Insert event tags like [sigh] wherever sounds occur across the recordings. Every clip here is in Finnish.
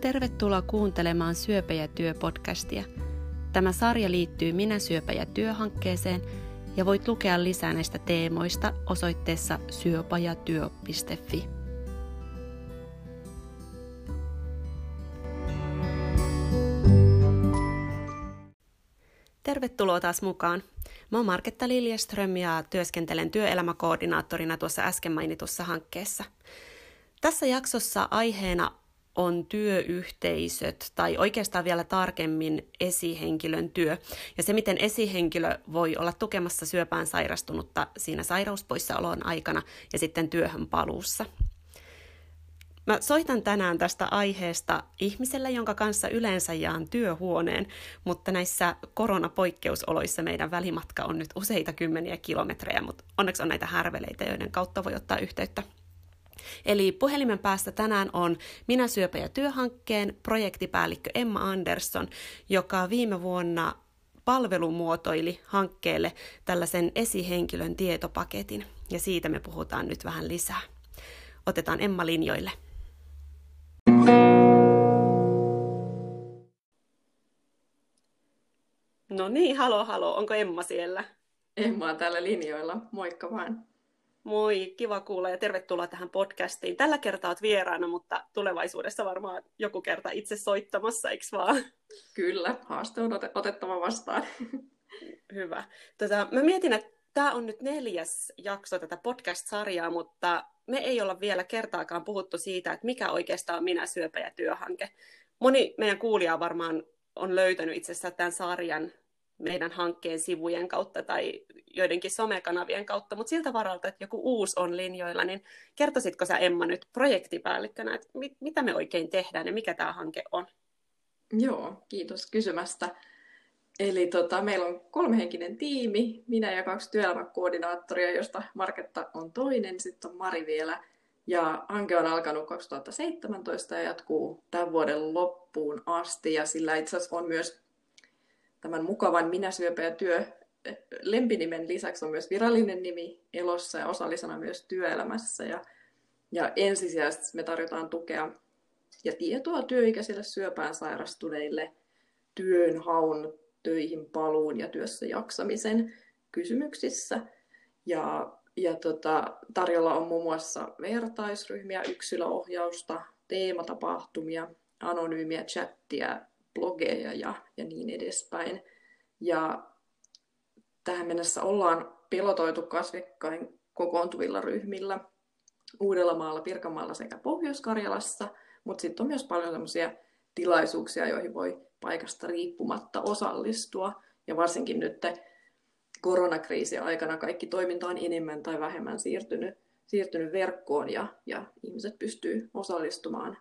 Tervetuloa kuuntelemaan Syöpä ja työ podcastia. Tämä sarja liittyy Minä syöpä ja työ-hankkeeseen ja voit lukea lisää näistä teemoista osoitteessa syöpäjatyö.fi. Tervetuloa taas mukaan. Mä oon Marketta Liljeström ja työskentelen työelämäkoordinaattorina tuossa äsken mainitussa hankkeessa. Tässä jaksossa aiheena on työyhteisöt tai oikeastaan vielä tarkemmin esihenkilön työ ja se, miten esihenkilö voi olla tukemassa syöpään sairastunutta siinä sairauspoissaolon aikana ja sitten työhön paluussa. Mä soitan tänään tästä aiheesta ihmiselle, jonka kanssa yleensä jaan työhuoneen, mutta näissä koronapoikkeusoloissa meidän välimatka on nyt useita kymmeniä kilometrejä, mutta onneksi on näitä härveleitä, joiden kautta voi ottaa yhteyttä Eli puhelimen päästä tänään on Minä syöpä ja työhankkeen projektipäällikkö Emma Andersson, joka viime vuonna palvelumuotoili hankkeelle tällaisen esihenkilön tietopaketin, ja siitä me puhutaan nyt vähän lisää. Otetaan Emma linjoille. No niin, halo halo, onko Emma siellä? Emma on täällä linjoilla, moikka vaan. Moi, kiva kuulla ja tervetuloa tähän podcastiin. Tällä kertaa olet vieraana, mutta tulevaisuudessa varmaan joku kerta itse soittamassa, eikö vaan? Kyllä, haaste on otettava vastaan. [laughs] Hyvä. Tota, mä mietin, että tämä on nyt neljäs jakso tätä podcast-sarjaa, mutta me ei olla vielä kertaakaan puhuttu siitä, että mikä oikeastaan on Minä syöpä ja työhanke. Moni meidän kuulija varmaan on löytänyt itse asiassa tämän sarjan meidän hankkeen sivujen kautta tai joidenkin somekanavien kautta, mutta siltä varalta, että joku uusi on linjoilla, niin kertoisitko sä Emma nyt projektipäällikkönä, että mit, mitä me oikein tehdään ja mikä tämä hanke on? Joo, kiitos kysymästä. Eli tota, meillä on kolmehenkinen tiimi, minä ja kaksi työelämäkoordinaattoria, josta Marketta on toinen, sitten on Mari vielä. Ja hanke on alkanut 2017 ja jatkuu tämän vuoden loppuun asti. Ja sillä itse asiassa on myös tämän mukavan Minä syöpä ja työ lempinimen lisäksi on myös virallinen nimi elossa ja osallisena myös työelämässä. Ja, ja ensisijaisesti me tarjotaan tukea ja tietoa työikäisille syöpään sairastuneille työnhaun, töihin paluun ja työssä jaksamisen kysymyksissä. Ja, ja tota, tarjolla on muun muassa vertaisryhmiä, yksilöohjausta, teematapahtumia, anonyymiä chattia, blogeja ja, ja niin edespäin. Ja tähän mennessä ollaan pilotoitu kasvikkain kokoontuvilla ryhmillä Uudellamaalla, Pirkanmaalla sekä Pohjois-Karjalassa, mutta sitten on myös paljon sellaisia tilaisuuksia, joihin voi paikasta riippumatta osallistua. Ja varsinkin nyt koronakriisin aikana kaikki toiminta on enemmän tai vähemmän siirtynyt, siirtynyt verkkoon ja, ja ihmiset pystyy osallistumaan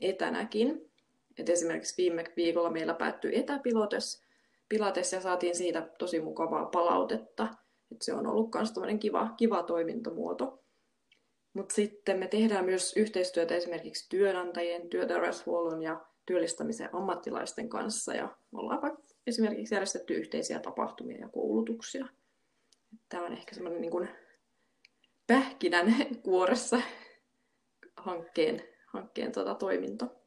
etänäkin. Et esimerkiksi viime viikolla meillä päättyi etäpilotes, pilates ja saatiin siitä tosi mukavaa palautetta. Et se on ollut myös kiva, kiva toimintamuoto. Mutta sitten me tehdään myös yhteistyötä esimerkiksi työnantajien, työterveyshuollon ja työllistämisen ammattilaisten kanssa. Ja ollaan esimerkiksi järjestetty yhteisiä tapahtumia ja koulutuksia. Tämä on ehkä semmoinen niin pähkinän kuoressa hankkeen, hankkeen tota toiminto.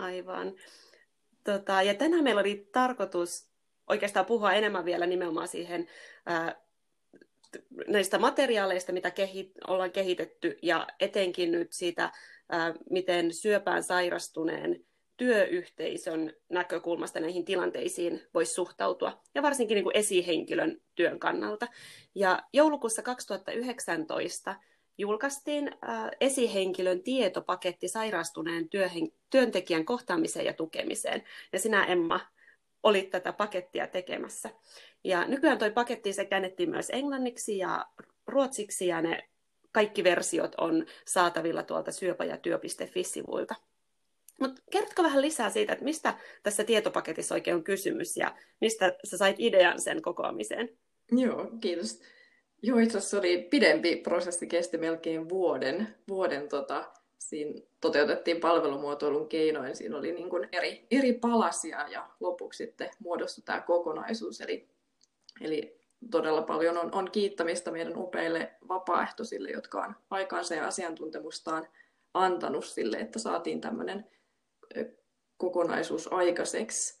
Aivan. Tota, ja tänään meillä oli tarkoitus oikeastaan puhua enemmän vielä nimenomaan siihen ää, näistä materiaaleista, mitä kehi, ollaan kehitetty, ja etenkin nyt siitä, ää, miten syöpään sairastuneen työyhteisön näkökulmasta näihin tilanteisiin voisi suhtautua, ja varsinkin niin kuin esihenkilön työn kannalta. Ja joulukuussa 2019 julkaistiin äh, esihenkilön tietopaketti sairastuneen työhen, työntekijän kohtaamiseen ja tukemiseen. Ja sinä, Emma, olit tätä pakettia tekemässä. Ja nykyään tuo paketti se käännettiin myös englanniksi ja ruotsiksi, ja ne kaikki versiot on saatavilla tuolta syöpä- ja työ.fi-sivuilta. Mutta kerrotko vähän lisää siitä, että mistä tässä tietopaketissa oikein on kysymys ja mistä sä sait idean sen kokoamiseen? Joo, kiitos. Joo, itse asiassa oli pidempi prosessi, kesti melkein vuoden. vuoden tota, siinä toteutettiin palvelumuotoilun keinoin. Siinä oli niin kuin eri, eri palasia ja lopuksi sitten muodostui tämä kokonaisuus. Eli, eli todella paljon on, on kiittämistä meidän upeille vapaaehtoisille, jotka on aikaansa ja asiantuntemustaan antanut sille, että saatiin tämmöinen kokonaisuus aikaiseksi.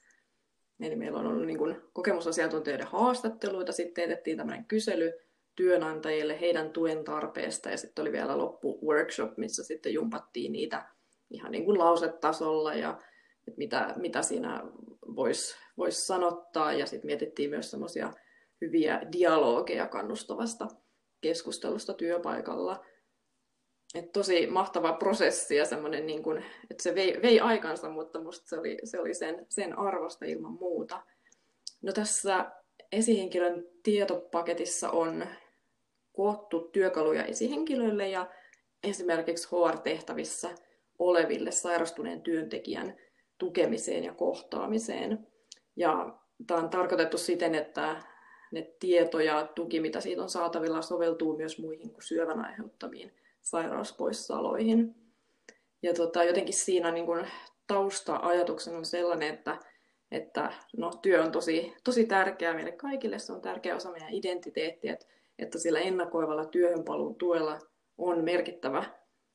Eli meillä on ollut niin kuin kokemusasiantuntijoiden haastatteluita, sitten teetettiin tämmöinen kysely työnantajille heidän tuen tarpeesta ja sitten oli vielä loppu workshop, missä sitten jumpattiin niitä ihan niin kuin lausetasolla ja että mitä, mitä siinä voisi vois sanottaa ja sitten mietittiin myös semmoisia hyviä dialogeja kannustavasta keskustelusta työpaikalla. Et tosi mahtava prosessi ja semmoinen, niin että se vei, vei aikansa, mutta musta se oli, se oli sen, sen arvosta ilman muuta. No tässä esihenkilön tietopaketissa on koottu työkaluja esihenkilöille ja esimerkiksi HR-tehtävissä oleville sairastuneen työntekijän tukemiseen ja kohtaamiseen. Ja tämä on tarkoitettu siten, että ne tieto ja tuki, mitä siitä on saatavilla, soveltuu myös muihin kuin syövän aiheuttamiin sairauspoissaoloihin. Ja tota, jotenkin siinä niin tausta-ajatuksen on sellainen, että, että no, työ on tosi, tosi tärkeää meille kaikille, se on tärkeä osa meidän identiteettiä, että, että sillä ennakoivalla työhönpaluun tuella on merkittävä,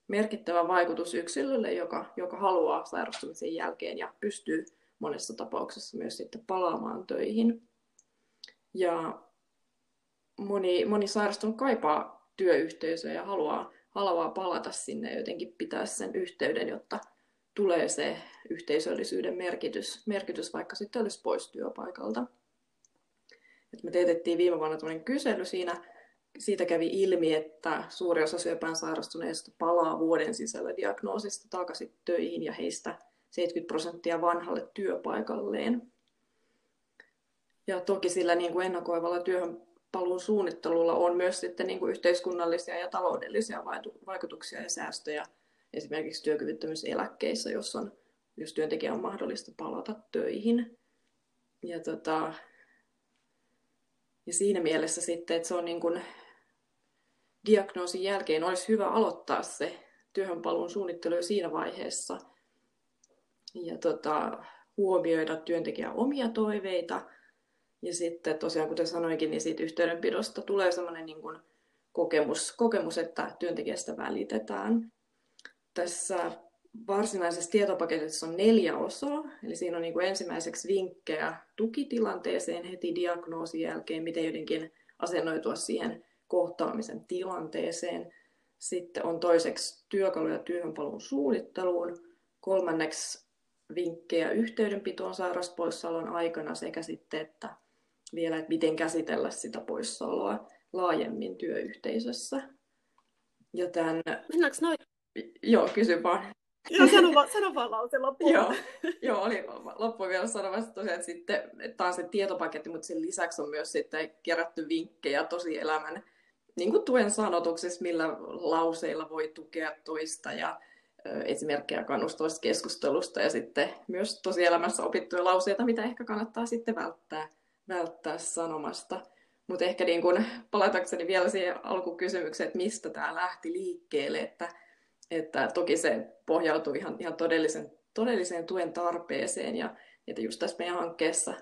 merkittävä vaikutus yksilölle, joka, joka haluaa sairastumisen jälkeen ja pystyy monessa tapauksessa myös sitten palaamaan töihin. Ja moni, moni sairastunut kaipaa työyhteisöä ja haluaa, haluaa palata sinne ja jotenkin pitää sen yhteyden, jotta tulee se yhteisöllisyyden merkitys, merkitys vaikka sitten olisi pois työpaikalta. Et me teetettiin viime vuonna kysely siinä, siitä kävi ilmi, että suuri osa syöpään sairastuneista palaa vuoden sisällä diagnoosista takaisin töihin ja heistä 70 prosenttia vanhalle työpaikalleen. Ja toki sillä niin kuin ennakoivalla työhön paluun suunnittelulla on myös sitten niin kuin yhteiskunnallisia ja taloudellisia vaikutuksia ja säästöjä esimerkiksi työkyvyttömyyseläkkeissä, jos, on, jos työntekijä on mahdollista palata töihin. Ja, tota, ja siinä mielessä sitten, että se on niin kuin diagnoosin jälkeen olisi hyvä aloittaa se työhönpaluun suunnittelu jo siinä vaiheessa ja tota, huomioida työntekijän omia toiveita – ja sitten tosiaan, kuten sanoinkin, niin siitä yhteydenpidosta tulee sellainen niin kuin kokemus, kokemus, että työntekijästä välitetään. Tässä varsinaisessa tietopaketissa on neljä osaa, eli siinä on niin kuin ensimmäiseksi vinkkejä tukitilanteeseen heti diagnoosin jälkeen, miten jotenkin asennoitua siihen kohtaamisen tilanteeseen. Sitten on toiseksi työkaluja työhönpaluun suunnitteluun, kolmanneksi vinkkejä yhteydenpitoon sairauspoissaolon aikana sekä sitten, että vielä, että miten käsitellä sitä poissaoloa laajemmin työyhteisössä. Joten... Mennäänkö noin? Joo, kysy vaan. Joo, sano vaan, sano vaan lause loppuun. joo, joo, oli loppuun vielä sanomassa tosiaan, että sitten että taas se tietopaketti, mutta sen lisäksi on myös sitten kerätty vinkkejä tosi elämän niin kuin tuen sanotuksessa, millä lauseilla voi tukea toista ja esimerkkejä kannustavasta keskustelusta ja sitten myös tosielämässä opittuja lauseita, mitä ehkä kannattaa sitten välttää välttää sanomasta. Mutta ehkä niin kun, palatakseni vielä siihen alkukysymykseen, että mistä tämä lähti liikkeelle, että, että toki se pohjautuu ihan, ihan todellisen, todelliseen tuen tarpeeseen ja että just tässä meidän hankkeessa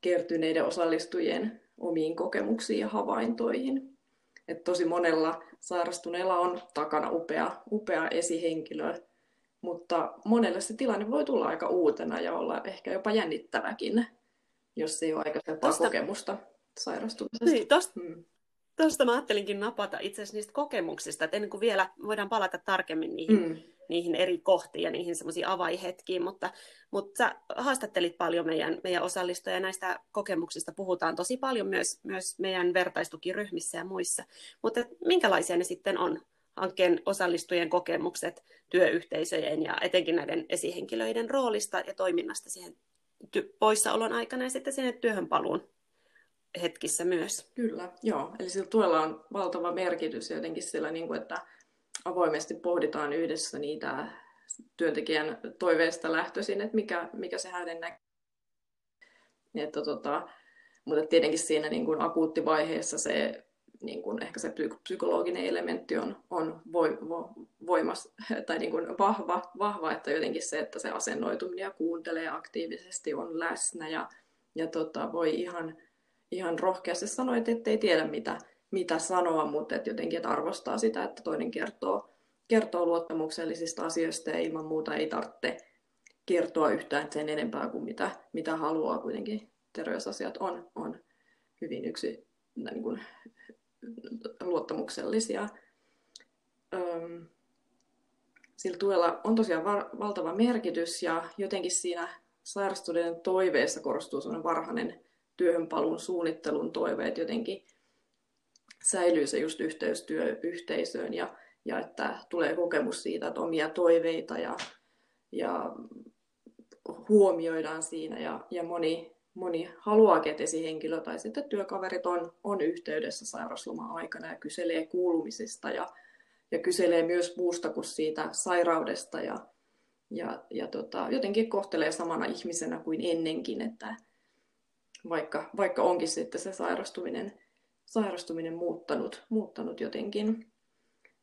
kertyneiden osallistujien omiin kokemuksiin ja havaintoihin. Että tosi monella sairastuneella on takana upea, upea esihenkilö, mutta monelle se tilanne voi tulla aika uutena ja olla ehkä jopa jännittäväkin jos ei ole aikaisempaa tosta... kokemusta sairastumisesta. Niin, tosta, hmm. Tosta mä ajattelinkin napata itse asiassa niistä kokemuksista, että ennen kuin vielä voidaan palata tarkemmin niihin, hmm. niihin eri kohtiin ja niihin semmoisiin avaihetkiin, mutta, mutta sä haastattelit paljon meidän, meidän osallistujia ja näistä kokemuksista puhutaan tosi paljon myös, myös meidän vertaistukiryhmissä ja muissa. Mutta minkälaisia ne sitten on? hankkeen osallistujien kokemukset työyhteisöjen ja etenkin näiden esihenkilöiden roolista ja toiminnasta siihen ty- poissaolon aikana ja sitten sinne työhön paluun hetkissä myös. Kyllä, joo. Eli sillä tuella on valtava merkitys jotenkin sillä, niin kuin, että avoimesti pohditaan yhdessä niitä työntekijän toiveista lähtöisin, että mikä, mikä se hänen näkee. Että, tota, mutta tietenkin siinä niin kuin akuuttivaiheessa se niin kuin ehkä se psykologinen elementti on, on voi, vo, voimas, tai niin kuin vahva, vahva, että jotenkin se, että se asennoituminen ja kuuntelee aktiivisesti on läsnä ja, ja tota, voi ihan, ihan rohkeasti sanoa, että ei tiedä mitä, mitä sanoa, mutta että jotenkin että arvostaa sitä, että toinen kertoo, kertoo luottamuksellisista asioista ja ilman muuta ei tarvitse kertoa yhtään sen enempää kuin mitä, mitä haluaa. Kuitenkin terveysasiat on, on hyvin yksi niin kuin, luottamuksellisia. Öm, sillä tuella on tosiaan va- valtava merkitys ja jotenkin siinä sairastuneiden toiveessa korostuu sellainen varhainen työhönpaluun suunnittelun toive, että jotenkin säilyy se just yhteys työyhteisöön ja, ja että tulee kokemus siitä, että omia toiveita ja, ja huomioidaan siinä ja, ja moni, moni haluaa, että esihenkilö tai sitten työkaverit on, on yhteydessä sairausloma-aikana ja kyselee kuulumisista ja, ja kyselee myös muusta kuin siitä sairaudesta ja, ja, ja tota, jotenkin kohtelee samana ihmisenä kuin ennenkin, että vaikka, vaikka onkin sitten se sairastuminen, sairastuminen muuttanut, muuttanut jotenkin.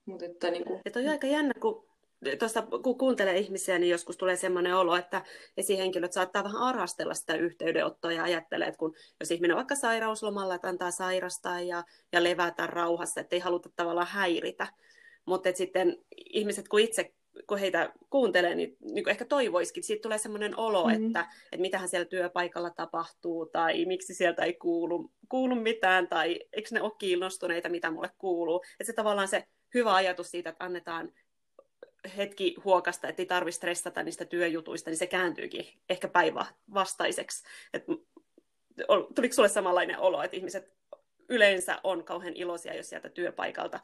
Mut että, niin kuin... Et on aika jännä, kun tuosta kun kuuntelee ihmisiä, niin joskus tulee semmoinen olo, että esihenkilöt saattaa vähän arastella sitä yhteydenottoa ja ajattelee, että kun, jos ihminen on vaikka sairauslomalla, että antaa sairastaa ja, ja levätä rauhassa, että ei haluta tavallaan häiritä. Mutta sitten ihmiset, kun itse kun heitä kuuntelee, niin, niin kuin ehkä toivoisikin, siitä tulee semmoinen olo, mm. että, että mitähän siellä työpaikalla tapahtuu, tai miksi sieltä ei kuulu, kuulu mitään, tai eikö ne ole kiinnostuneita, mitä mulle kuuluu. Että se tavallaan se hyvä ajatus siitä, että annetaan hetki huokasta, että ei tarvitse stressata niistä työjutuista, niin se kääntyykin ehkä päinvastaiseksi. tuliko sulle samanlainen olo, että ihmiset yleensä on kauhean iloisia, jos sieltä työpaikalta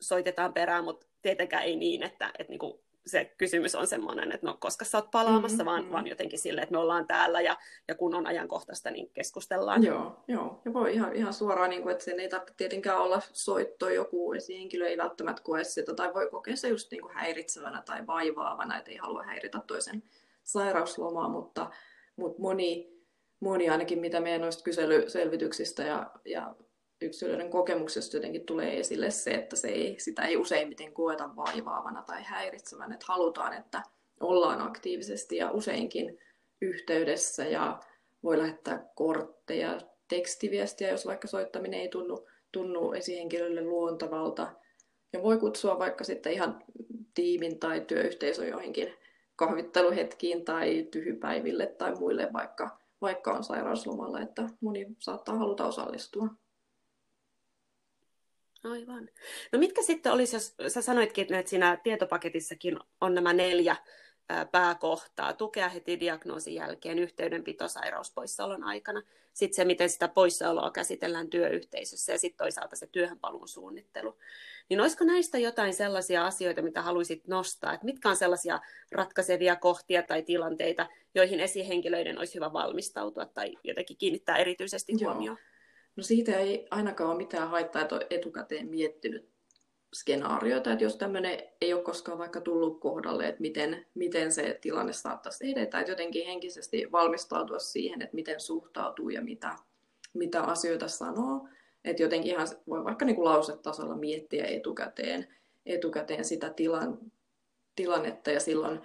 soitetaan perään, mutta tietenkään ei niin, että, että niinku se kysymys on semmoinen, että no koska sä oot palaamassa, mm-hmm. vaan, vaan jotenkin sille, että me ollaan täällä ja, ja kun on ajankohtaista, niin keskustellaan. Joo, joo. ja voi ihan, ihan suoraan, niin kuin, että sen ei tarvitse tietenkään olla soitto, joku esihenkilö ei välttämättä koe sitä, tai voi kokea se just niin kuin häiritsevänä tai vaivaavana, että ei halua häiritä toisen sairauslomaa, mutta, mutta moni, moni ainakin, mitä meidän noista kyselyselvityksistä ja, ja yksilöiden kokemuksesta jotenkin tulee esille se, että se ei, sitä ei useimmiten koeta vaivaavana tai häiritsevänä, että halutaan, että ollaan aktiivisesti ja useinkin yhteydessä ja voi lähettää kortteja, tekstiviestiä, jos vaikka soittaminen ei tunnu, tunnu esihenkilölle luontavalta. Ja voi kutsua vaikka sitten ihan tiimin tai työyhteisön joihinkin kahvitteluhetkiin tai tyhjypäiville tai muille, vaikka, vaikka on sairauslomalla, että moni saattaa haluta osallistua. Aivan. No mitkä sitten olisi, jos sä sanoitkin, että siinä tietopaketissakin on nämä neljä pääkohtaa, tukea heti diagnoosin jälkeen, yhteydenpito sairauspoissaolon aikana, sitten se, miten sitä poissaoloa käsitellään työyhteisössä ja sitten toisaalta se työhönpaluun suunnittelu. Niin olisiko näistä jotain sellaisia asioita, mitä haluaisit nostaa, että mitkä on sellaisia ratkaisevia kohtia tai tilanteita, joihin esihenkilöiden olisi hyvä valmistautua tai jotenkin kiinnittää erityisesti huomioon? No siitä ei ainakaan ole mitään haittaa, että on etukäteen miettinyt skenaarioita, että jos tämmöinen ei ole koskaan vaikka tullut kohdalle, että miten, miten se tilanne saattaisi edetä, että jotenkin henkisesti valmistautua siihen, että miten suhtautuu ja mitä, mitä asioita sanoo. Että jotenkin ihan voi vaikka niin kuin lausetasolla miettiä etukäteen, etukäteen sitä tilan, tilannetta ja silloin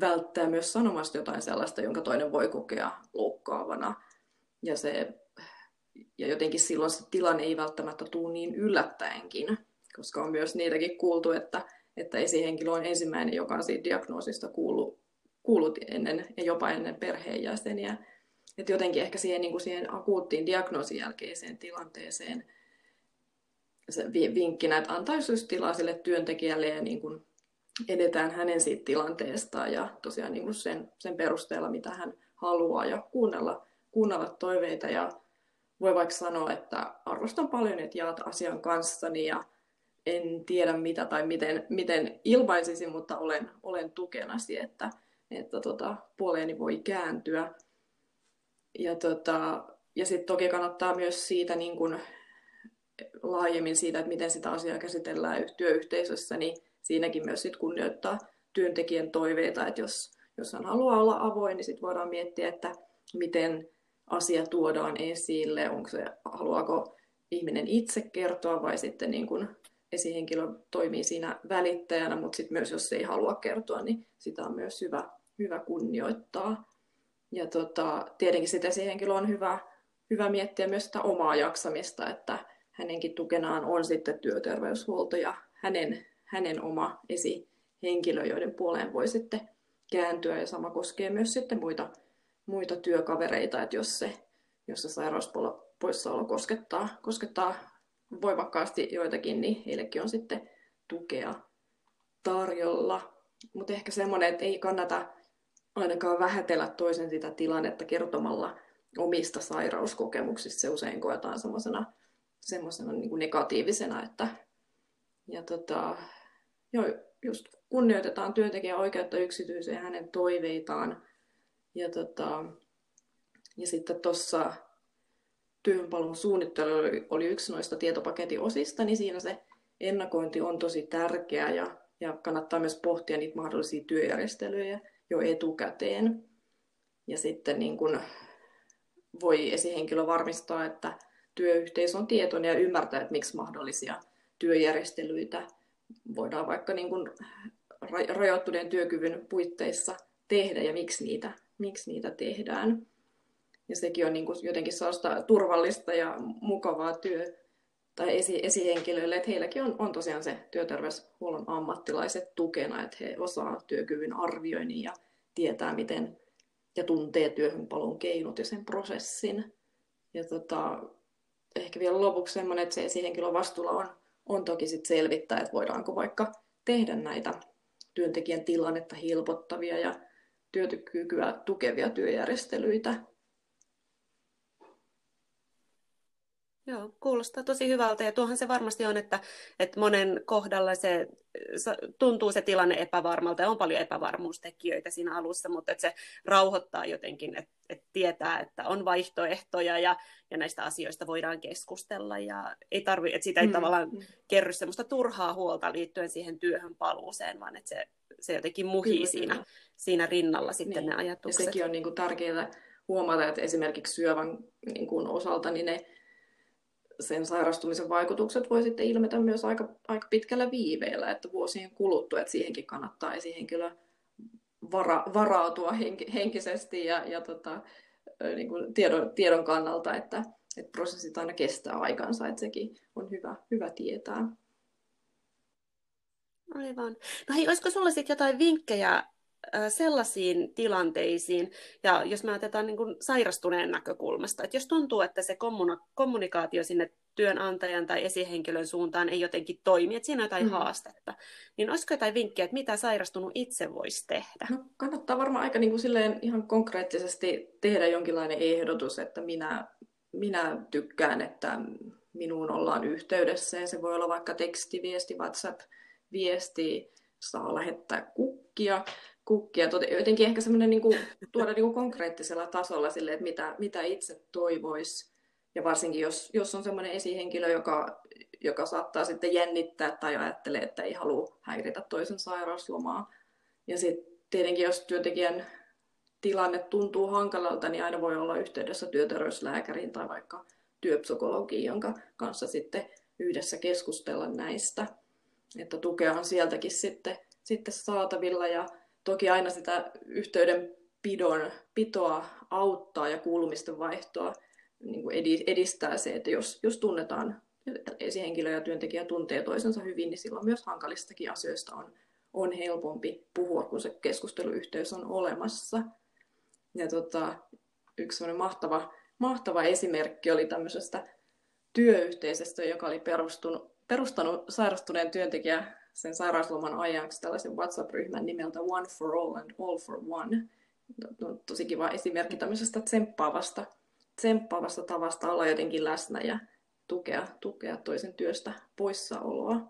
välttää myös sanomasta jotain sellaista, jonka toinen voi kokea loukkaavana. Ja se ja jotenkin silloin se tilanne ei välttämättä tule niin yllättäenkin, koska on myös niitäkin kuultu, että, että esihenkilö on ensimmäinen, joka on siitä diagnoosista kuullut, kuullut ennen ja jopa ennen perheenjäseniä. Että jotenkin ehkä siihen, niin kuin siihen akuuttiin diagnoosin jälkeiseen tilanteeseen se vinkkinä, että antaisi tilaa sille työntekijälle ja niin kuin edetään hänen siitä tilanteestaan ja tosiaan niin kuin sen, sen perusteella, mitä hän haluaa ja kuunnella, kuunnella toiveita ja voi vaikka sanoa, että arvostan paljon, että jaat asian kanssani ja en tiedä mitä tai miten, miten ilmaisisin, mutta olen, olen tukenasi, että, että tota, puoleeni voi kääntyä. Ja, tota, ja sitten toki kannattaa myös siitä niin kun, laajemmin siitä, että miten sitä asiaa käsitellään työyhteisössä, niin siinäkin myös sit kunnioittaa työntekijän toiveita, että jos, jos hän haluaa olla avoin, niin sitten voidaan miettiä, että miten asia tuodaan esille, onko se, haluaako ihminen itse kertoa vai sitten niin kuin esihenkilö toimii siinä välittäjänä, mutta sitten myös jos se ei halua kertoa, niin sitä on myös hyvä, hyvä kunnioittaa. Ja tota, tietenkin sitten esihenkilö on hyvä, hyvä miettiä myös sitä omaa jaksamista, että hänenkin tukenaan on sitten työterveyshuolto ja hänen, hänen oma esihenkilö, joiden puoleen voi sitten kääntyä ja sama koskee myös sitten muita, muita työkavereita, että jos se, jos se sairauspoissaolo koskettaa, koskettaa voimakkaasti joitakin, niin heillekin on sitten tukea tarjolla. Mutta ehkä semmoinen, että ei kannata ainakaan vähätellä toisen sitä tilannetta kertomalla omista sairauskokemuksista. Se usein koetaan semmoisena semmoisena niin negatiivisena, että ja tota, joo, just kunnioitetaan työntekijän oikeutta yksityiseen hänen toiveitaan. Ja, tota, ja sitten tuossa työhönpalun suunnittelu oli, yksi noista tietopaketin osista, niin siinä se ennakointi on tosi tärkeää ja, ja kannattaa myös pohtia niitä mahdollisia työjärjestelyjä jo etukäteen. Ja sitten niin kun voi esihenkilö varmistaa, että työyhteisö on tietoinen ja ymmärtää, että miksi mahdollisia työjärjestelyitä voidaan vaikka niin kuin rajoittuneen työkyvyn puitteissa tehdä ja miksi niitä, miksi niitä tehdään. Ja sekin on niin kuin jotenkin sellaista turvallista ja mukavaa työ tai esi- esihenkilöille, että heilläkin on, on tosiaan se työterveyshuollon ammattilaiset tukena, että he osaa työkyvyn arvioinnin ja tietää, miten ja tuntee työhönpalun keinot ja sen prosessin. Ja tota, ehkä vielä lopuksi semmoinen, että se esihenkilön vastuulla on, on toki sit selvittää, että voidaanko vaikka tehdä näitä työntekijän tilannetta helpottavia ja työkykyä tukevia työjärjestelyitä Joo, kuulostaa tosi hyvältä ja tuohan se varmasti on, että, että monen kohdalla se tuntuu se tilanne epävarmalta ja on paljon epävarmuustekijöitä siinä alussa, mutta että se rauhoittaa jotenkin, että, että tietää, että on vaihtoehtoja ja, ja näistä asioista voidaan keskustella ja ei tarvi, että siitä ei mm. tavallaan kerry semmoista turhaa huolta liittyen siihen työhön paluuseen, vaan että se, se jotenkin muhii kyllä, siinä, siinä rinnalla sitten niin. ne ajatukset. Ja sekin on niin kuin tärkeää huomata, että esimerkiksi syövän niin kuin osalta niin ne sen sairastumisen vaikutukset voi sitten ilmetä myös aika, aika pitkällä viiveellä, että vuosien kuluttua, että siihenkin kannattaa esihenkilö vara, varautua henk, henkisesti ja, ja tota, niin kuin tiedon, tiedon kannalta, että, että prosessit aina kestää aikansa, että sekin on hyvä, hyvä tietää. Aivan. No hei, olisiko sinulla sitten jotain vinkkejä sellaisiin tilanteisiin, ja jos me otetaan niin kuin sairastuneen näkökulmasta, että jos tuntuu, että se kommunikaatio sinne työnantajan tai esihenkilön suuntaan ei jotenkin toimi, että siinä on jotain mm. haastetta, niin olisiko jotain vinkkiä, että mitä sairastunut itse voisi tehdä? No, kannattaa varmaan aika niin kuin silleen ihan konkreettisesti tehdä jonkinlainen ehdotus, että minä, minä tykkään, että minuun ollaan yhteydessä, ja se voi olla vaikka tekstiviesti, WhatsApp-viesti, saa lähettää kukkia, kukkia. Jotenkin ehkä semmoinen niin kuin, tuoda niin kuin konkreettisella tasolla sille, että mitä, mitä itse toivoisi. Ja varsinkin jos, jos on semmoinen esihenkilö, joka, joka saattaa sitten jännittää tai ajattelee, että ei halua häiritä toisen sairauslomaa. Ja sitten tietenkin, jos työntekijän tilanne tuntuu hankalalta, niin aina voi olla yhteydessä työterveyslääkäriin tai vaikka työpsykologiin, jonka kanssa sitten yhdessä keskustella näistä. Että tukea on sieltäkin sitten, sitten saatavilla ja toki aina sitä yhteydenpidon pitoa auttaa ja kuulumisten vaihtoa niin kuin edistää se, että jos, jos tunnetaan esihenkilö ja työntekijä tuntee toisensa hyvin, niin silloin myös hankalistakin asioista on, on helpompi puhua, kun se keskusteluyhteys on olemassa. Ja tota, yksi mahtava, mahtava esimerkki oli tämmöisestä työyhteisöstä, joka oli perustunut, perustanut sairastuneen työntekijän sen sairausloman ajaksi tällaisen WhatsApp-ryhmän nimeltä One for All and All for One. Tosi kiva esimerkki tämmöisestä tsemppaavasta, tsemppaavasta tavasta olla jotenkin läsnä ja tukea, tukea toisen työstä poissaoloa.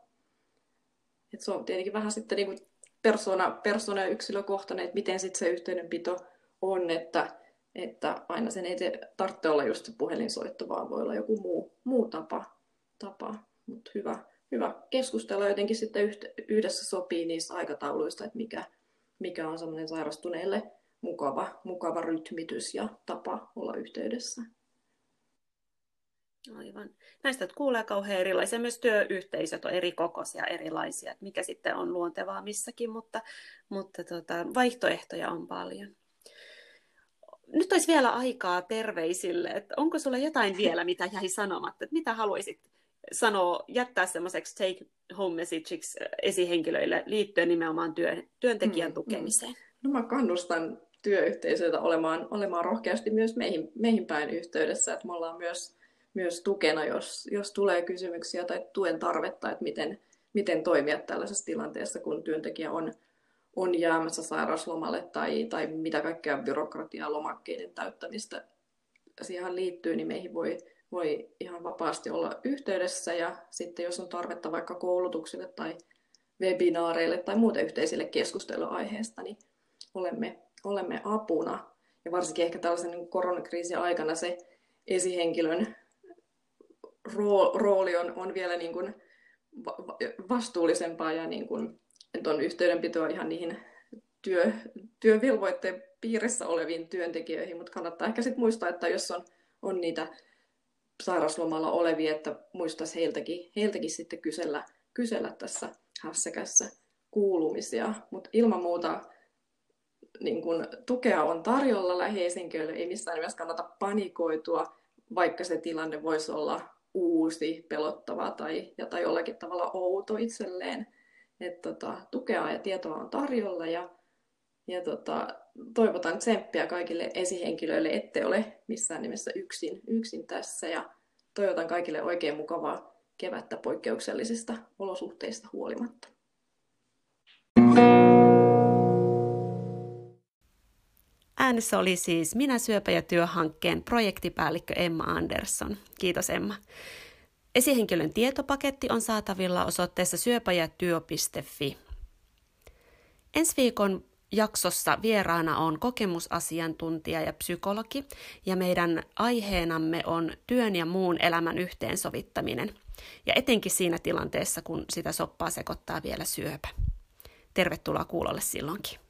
Et se on tietenkin vähän sitten niin persona, persona ja yksilökohtainen, että miten sitten se yhteydenpito on, että, että aina sen ei tarvitse olla just se puhelinsoitto, vaan voi olla joku muu, muu tapa, tapa. mutta hyvä, hyvä keskustella jotenkin sitten yhdessä sopii niistä aikatauluista, että mikä, mikä on semmoinen sairastuneelle mukava, mukava rytmitys ja tapa olla yhteydessä. Aivan. Näistä kuulee kauhean erilaisia. Myös työyhteisöt on eri kokoisia, erilaisia, että mikä sitten on luontevaa missäkin, mutta, mutta tota, vaihtoehtoja on paljon. Nyt olisi vielä aikaa terveisille, että onko sulla jotain vielä, mitä jäi sanomatta, että mitä haluaisit sanoo, jättää semmoiseksi take home messageiksi esihenkilöille liittyen nimenomaan työn, työntekijän mm, mm. tukemiseen? No mä kannustan työyhteisöitä olemaan, olemaan rohkeasti myös meihin, meihin päin yhteydessä, että me ollaan myös, myös tukena, jos, jos tulee kysymyksiä tai tuen tarvetta, että miten, miten toimia tällaisessa tilanteessa, kun työntekijä on, on jäämässä sairauslomalle tai, tai mitä kaikkea byrokratiaa lomakkeiden täyttämistä siihen liittyy, niin meihin voi, voi ihan vapaasti olla yhteydessä ja sitten jos on tarvetta vaikka koulutuksille tai webinaareille tai muuten yhteisille keskusteluaiheesta, niin olemme, olemme apuna. Ja varsinkin ehkä tällaisen niin koronakriisin aikana se esihenkilön rooli on, on vielä niin kuin vastuullisempaa ja niin kuin, että on yhteydenpitoa ihan niihin työ, työvelvoitteen piirissä oleviin työntekijöihin, mutta kannattaa ehkä sitten muistaa, että jos on, on niitä sairauslomalla olevia, että muistaisi heiltäkin, heiltäkin sitten kysellä, kysellä tässä hässäkässä kuulumisia. Mutta ilman muuta niin kun, tukea on tarjolla läheisenköille, ei missään nimessä kannata panikoitua, vaikka se tilanne voisi olla uusi, pelottava tai, tai jollakin tavalla outo itselleen. Et, tota, tukea ja tietoa on tarjolla ja, ja tota, toivotan tsemppiä kaikille esihenkilöille, ette ole missään nimessä yksin, yksin tässä ja toivotan kaikille oikein mukavaa kevättä poikkeuksellisista olosuhteista huolimatta. Äänessä oli siis Minä syöpä ja työhankkeen projektipäällikkö Emma Andersson. Kiitos Emma. Esihenkilön tietopaketti on saatavilla osoitteessa syöpäjätyö.fi. Ensi viikon jaksossa vieraana on kokemusasiantuntija ja psykologi, ja meidän aiheenamme on työn ja muun elämän yhteensovittaminen, ja etenkin siinä tilanteessa, kun sitä soppaa sekoittaa vielä syöpä. Tervetuloa kuulolle silloinkin.